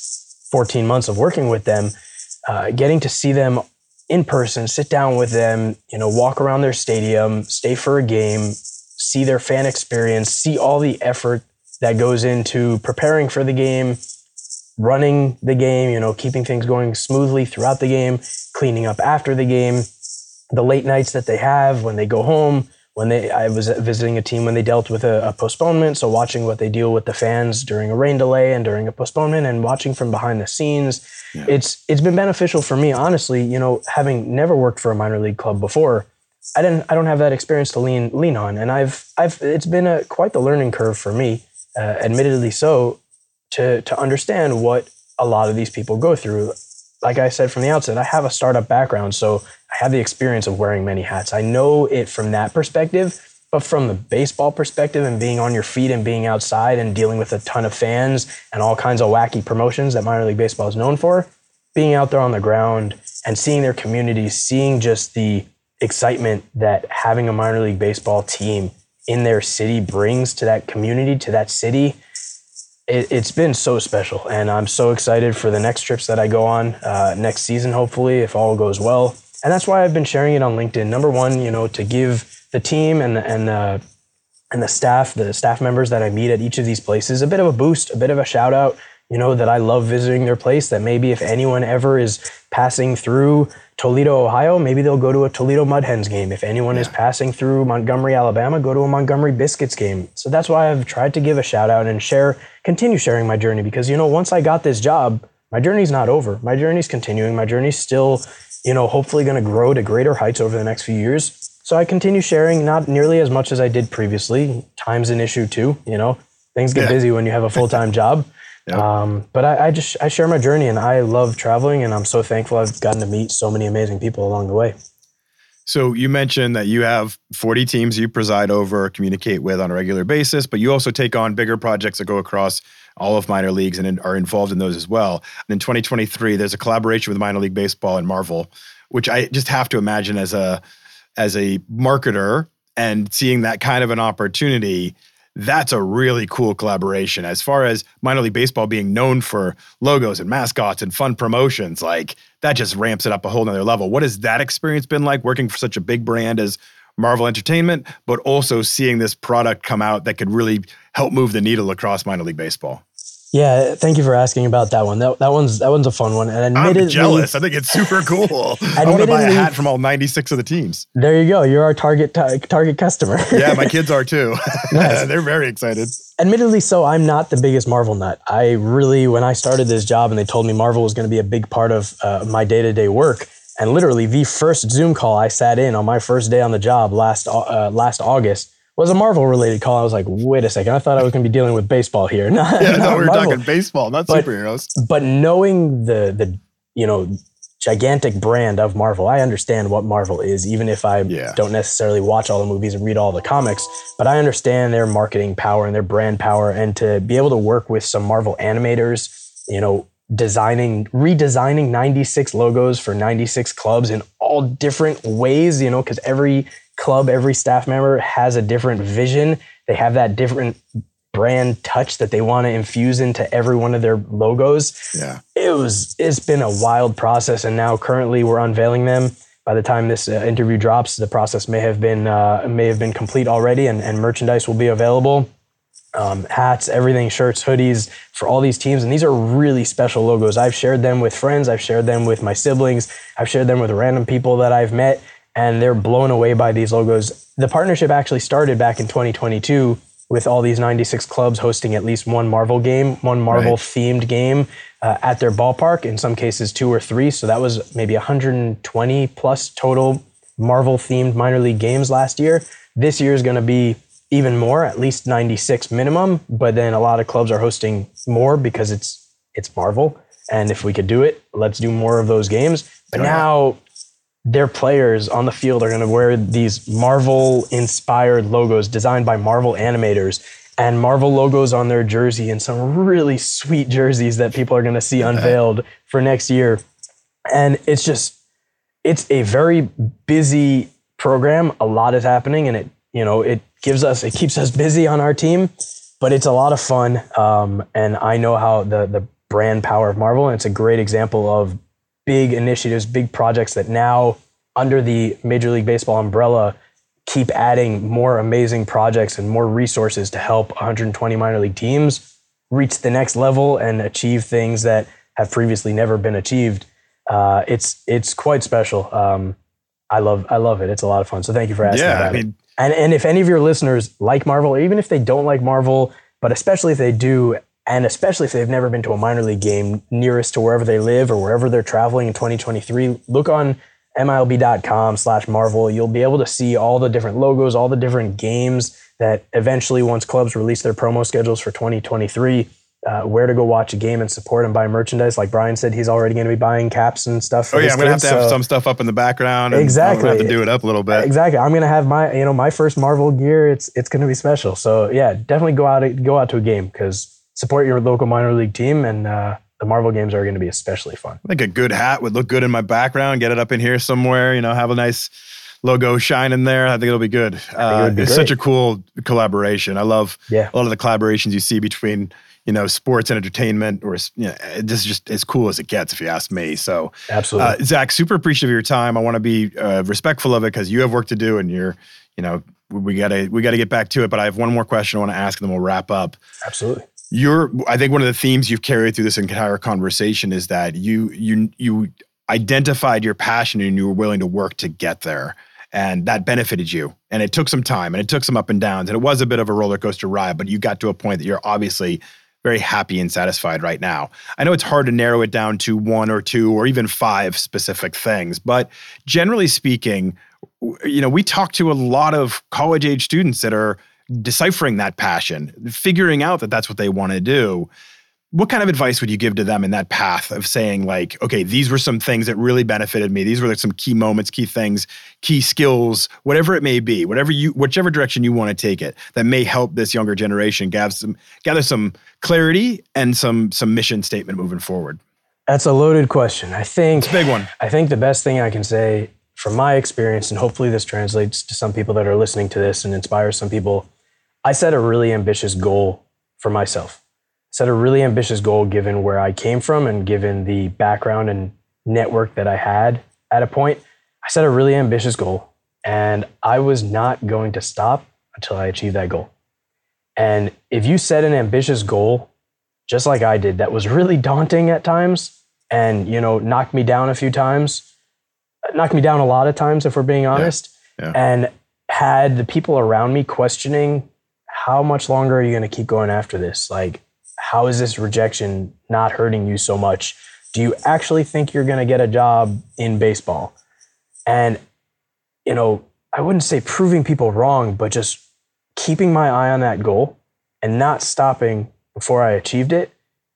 14 months of working with them, uh, getting to see them in person, sit down with them, you know, walk around their stadium, stay for a game, see their fan experience, see all the effort that goes into preparing for the game, running the game, you know, keeping things going smoothly throughout the game, cleaning up after the game, the late nights that they have when they go home. When they, I was visiting a team when they dealt with a, a postponement, so watching what they deal with the fans during a rain delay and during a postponement, and watching from behind the scenes, it's it's been beneficial for me. Honestly, you know, having never worked for a minor league club before, I didn't I don't have that experience to lean lean on, and I've I've it's been a quite the learning curve for me, uh, admittedly so, to to understand what a lot of these people go through. Like I said from the outset, I have a startup background, so I have the experience of wearing many hats. I know it from that perspective, but from the baseball perspective and being on your feet and being outside and dealing with a ton of fans and all kinds of wacky promotions that minor league baseball is known for, being out there on the ground and seeing their communities, seeing just the excitement that having a minor league baseball team in their city brings to that community, to that city, it, it's been so special. And I'm so excited for the next trips that I go on uh, next season, hopefully, if all goes well. And that's why I've been sharing it on LinkedIn. Number one, you know, to give the team and the, and the, and the staff, the staff members that I meet at each of these places, a bit of a boost, a bit of a shout out. You know that I love visiting their place. That maybe if anyone ever is passing through Toledo, Ohio, maybe they'll go to a Toledo Mud Hens game. If anyone is passing through Montgomery, Alabama, go to a Montgomery Biscuits game. So that's why I've tried to give a shout out and share, continue sharing my journey because, you know, once I got this job, my journey's not over. My journey's continuing. My journey's still, you know, hopefully going to grow to greater heights over the next few years. So I continue sharing, not nearly as much as I did previously. Time's an issue too, you know. Things get Yeah. busy when you have a full time job. Um, but I, I just I share my journey and I love traveling and I'm so thankful I've gotten to meet so many amazing people along the way. So you mentioned that you have 40 teams you preside over, communicate with on a regular basis, but you also take on bigger projects that go across all of minor leagues and are involved in those as well. And in 2023, there's a collaboration with minor league baseball and Marvel, which I just have to imagine as a as a marketer and seeing that kind of an opportunity. That's a really cool collaboration. As far as minor league baseball being known for logos and mascots and fun promotions, like that just ramps it up a whole nother level. What has that experience been like working for such a big brand as Marvel Entertainment, but also seeing this product come out that could really help move the needle across minor league baseball? Yeah, thank you for asking about that one. That, that one's that one's a fun one. And I'm admittedly, jealous. I think it's super cool. I want to buy a hat from all 96 of the teams. there you go. You're our target ta- target customer. Yeah, my kids are too. Nice. They're very excited. admittedly so i'm not the biggest marvel nut i really when i started this job and they told me marvel was going to be a big part of uh, my day-to-day work and literally the first zoom call i sat in on my first day on the job last uh, last august was a marvel related call i was like wait a second i thought i was going to be dealing with baseball here not, Yeah, not no, we were Marvel. talking baseball, not But- superheroes. but knowing the the you know gigantic brand of Marvel, I understand what Marvel is, even if I Yeah. don't necessarily watch all the movies and read all the comics. But I understand their marketing power and their brand power, and to be able to work with some Marvel animators, you know, designing, redesigning 96 logos for 96 clubs in all different ways, you know, because every club, every staff member has a different vision. They have that different brand touch that they want to infuse into every one of their logos. Yeah. it was it's been a wild process and now currently we're unveiling them. By the time this uh, interview drops the process may have been uh, may have been complete already and, and merchandise will be available. Um, hats everything shirts hoodies for all these teams and these are really special logos. I've shared them with friends i've shared them with my siblings i've shared them with random people that i've met and they're blown away by these logos the partnership actually started back in 2022 with all these 96 clubs hosting at least one marvel game one marvel Right. themed game uh, at their ballpark, in some cases two or three. So that was maybe 120 plus total Marvel themed minor league games last year. This year is going to be even more, at least 96 minimum. But then a lot of clubs are hosting more because it's it's Marvel. And if we could do it, let's do more of those games. But now their players on the field are going to wear these Marvel inspired logos designed by Marvel animators and Marvel logos on their jersey and some really sweet jerseys that people are going to see unveiled for next year. And it's just, it's a very busy program. A lot is happening and it, you know, it gives us, it keeps us busy on our team, but it's a lot of fun. Um, and I know how the, the brand power of Marvel, and it's a great example of big initiatives, big projects that now under the Major League Baseball umbrella keep adding more amazing projects and more resources to help 120 minor league teams reach the next level and achieve things that have previously never been achieved. Uh, it's it's quite special. Um, I love I love it. It's a lot of fun. So thank you for asking Yeah, I it. mean, And and if any of your listeners like Marvel, or even if they don't like Marvel, but especially if they do, and especially if they've never been to a minor league game nearest to wherever they live or wherever they're traveling in 2023, look on MLB.com slash Marvel. You'll be able to see all the different logos, all the different games that eventually, once clubs release their promo schedules for 2023, uh, where to go watch a game and support and buy merchandise. Like Brian said, he's already going to be buying caps and stuff. Oh yeah, I'm gonna have kids, to have so- some stuff up in the background. And Exactly. Have to do it up a little bit. Exactly. I'm gonna have my you know my first Marvel gear. It's it's gonna be special. So yeah, definitely go out go out to a game because support your local minor league team and uh, the Marvel games are gonna be especially fun. I think a good hat would look good in my background. Get it up in here somewhere. You know, have a nice logo shine in there. I think it'll be good. Uh, would be it's such a cool collaboration. I love Yeah. a lot of the collaborations you see between you know sports and entertainment, or you know, this is just as cool as it gets, if you ask me. So, Absolutely. uh, Zack, super appreciative of your time. I want to be uh, respectful of it because you have work to do, and you're, you know, we gotta we gotta get back to it. But I have one more question I want to ask, and then we'll wrap up. Absolutely. You're, I think one of the themes you've carried through this entire conversation is that you you you identified your passion and you were willing to work to get there. And that benefited you. And it took some time and it took some up and downs. And it was a bit of a roller coaster ride, but you got to a point that you're obviously very happy and satisfied right now. I know it's hard to narrow it down to one or two or even five specific things, but generally speaking, you know, we talk to a lot of college age students that are deciphering that passion, figuring out that that's what they want to do what kind of advice would you give to them in that path of saying like okay these were some things that really benefited me. These were like some key moments key things key skills whatever it may be whatever you whichever direction you want to take it that may help this younger generation gather some gather some clarity and some some mission statement moving forward? That's a loaded question. I think it's a big one. I think the best thing i can say from my experience and hopefully this translates to some people that are listening to this and inspires some people i set a really ambitious goal for myself set a really ambitious goal given where I came from and given the background and network that I had at a point. I set a really ambitious goal and I was not going to stop until I achieved that goal. And if you set an ambitious goal, just like I did, that was really daunting at times and, you know, knocked me down a few times, knocked me down a lot of times, if we're being honest, yeah. Yeah. and had the people around me questioning, how much longer are you going to keep going after this? Like, how is this rejection not hurting you so much? Do you actually think you're going to get a job in baseball? And, you know, I wouldn't say proving people wrong, but just keeping my eye on that goal and not stopping before I achieved it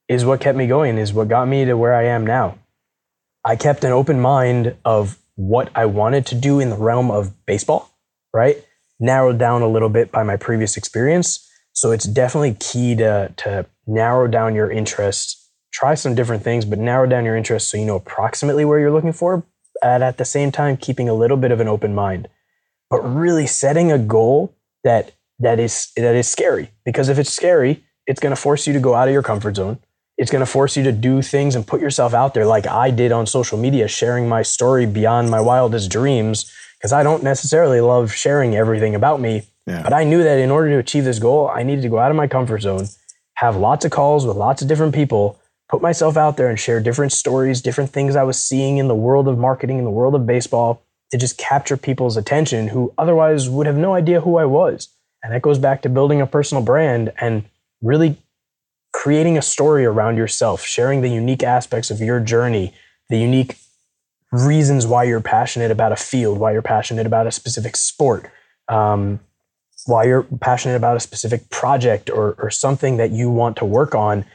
is what kept me going, is what got me to where I am now. I kept an open mind of what I wanted to do in the realm of baseball, right? Narrowed down a little bit by my previous experience. So it's definitely key to, to narrow down your interests, try some different things, but narrow down your interests so you know approximately where you're looking for, and at the same time keeping a little bit of an open mind. But really setting a goal that that is that is scary because if it's scary, it's going to force you to go out of your comfort zone. It's going to force you to do things and put yourself out there like I did on social media sharing my story beyond my wildest dreams because I don't necessarily love sharing everything about me. Yeah. But I knew that in order to achieve this goal, I needed to go out of my comfort zone have lots of calls with lots of different people, put myself out there and share different stories, different things I was seeing in the world of marketing, in the world of baseball, to just capture people's attention who otherwise would have no idea who I was. And that goes back to building a personal brand and really creating a story around yourself, sharing the unique aspects of your journey, the unique reasons why you're passionate about a field, why you're passionate about a specific sport. Um, why you're passionate about a specific project or, or something that you want to work on.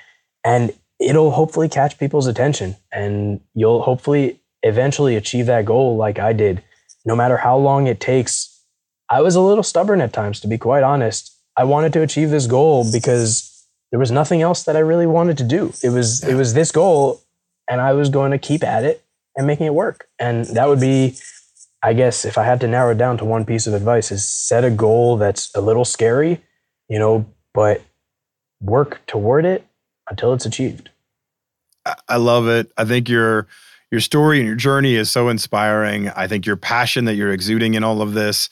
And it'll hopefully catch people's attention and you'll hopefully eventually achieve that goal like I did. No matter how long it takes, I was a little stubborn at times, to be quite honest. I wanted to achieve this goal because there was nothing else that I really wanted to do. It was it was this goal and I was going to keep at it and making it work. And that would be I guess if I had to narrow it down to one piece of advice is set a goal that's a little scary, you know, but work toward it until it's achieved. I love it. I think your your story and your journey is so inspiring. I think your passion that you're exuding in all of this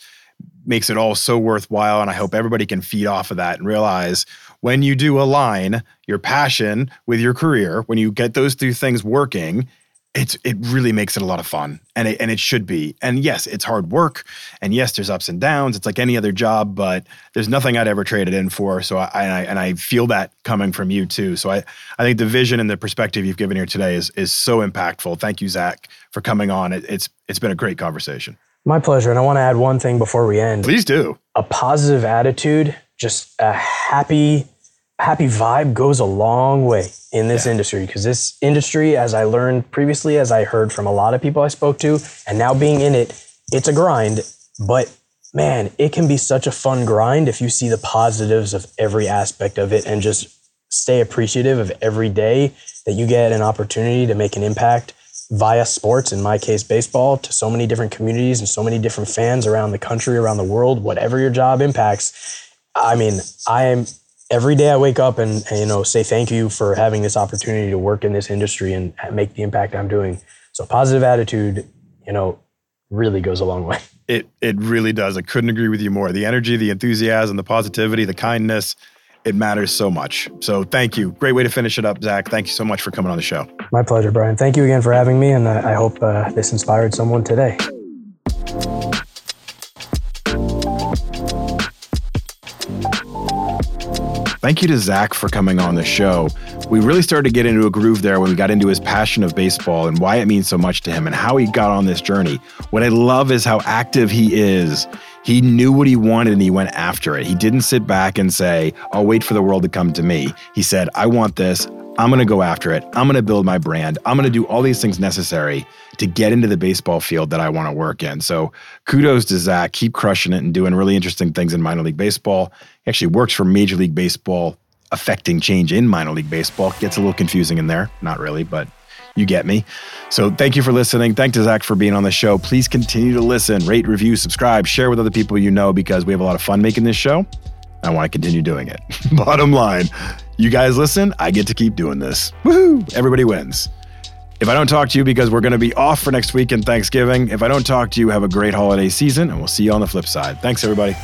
makes it all so worthwhile and I hope everybody can feed off of that and realize when you do align your passion with your career, when you get those two things working, it's it really makes it a lot of fun and it, and it should be. And yes it's hard work and yes there's ups and downs. It's like any other job but there's nothing i'd ever trade it in for. So i, I and i feel that coming from you too. So i i think the vision and the perspective you've given here today is is so impactful. Thank you zack for coming on. It, it's it's been a great conversation. My pleasure and i want to add one thing before we end. Please do. A positive attitude just a happy happy vibe goes a long way in this yeah. industry because this industry, as I learned previously, as I heard from a lot of people I spoke to, and now being in it, it's a grind, but man, it can be such a fun grind if you see the positives of every aspect of it and just stay appreciative of every day that you get an opportunity to make an impact via sports, in my case, baseball, to so many different communities and so many different fans around the country, around the world, whatever your job impacts. I mean, I am every day I wake up and, and, you know say thank you for having this opportunity to work in this industry and make the impact I'm doing. So positive attitude, you know, really goes a long way. It it really does. I couldn't agree with you more. The energy, the enthusiasm, the positivity, the kindness, It matters so much. So thank you. Great way to finish it up, Zack. Thank you so much for coming on the show. My pleasure, Brian. Thank you again for having me, and I hope uh, this inspired someone today. Thank you to Zack for coming on the show. We really started to get into a groove there when we got into his passion of baseball and why it means so much to him and how he got on this journey. What I love is how active he is. He knew what he wanted and he went after it. He didn't sit back and say, I'll wait for the world to come to me. He said, I want this. I'm going to go after it. I'm going to build my brand. I'm going to do all these things necessary to get into the baseball field that I want to work in. So kudos to Zack. Keep crushing it and doing really interesting things in minor league baseball. He actually works for Major League Baseball, affecting change in minor league baseball. Gets a little confusing in there. Not really, but you get me. So thank you for listening. Thank to Zack for being on the show. Please continue to listen, rate, review, subscribe, share with other people you know because we have a lot of fun making this show. I want to continue doing it. Bottom line, you guys listen, I get to keep doing this. Woohoo! Everybody wins. If I don't talk to you because we're going to be off for next week and Thanksgiving, if I don't talk to you, have a great holiday season and we'll see you on the flip side. Thanks, everybody.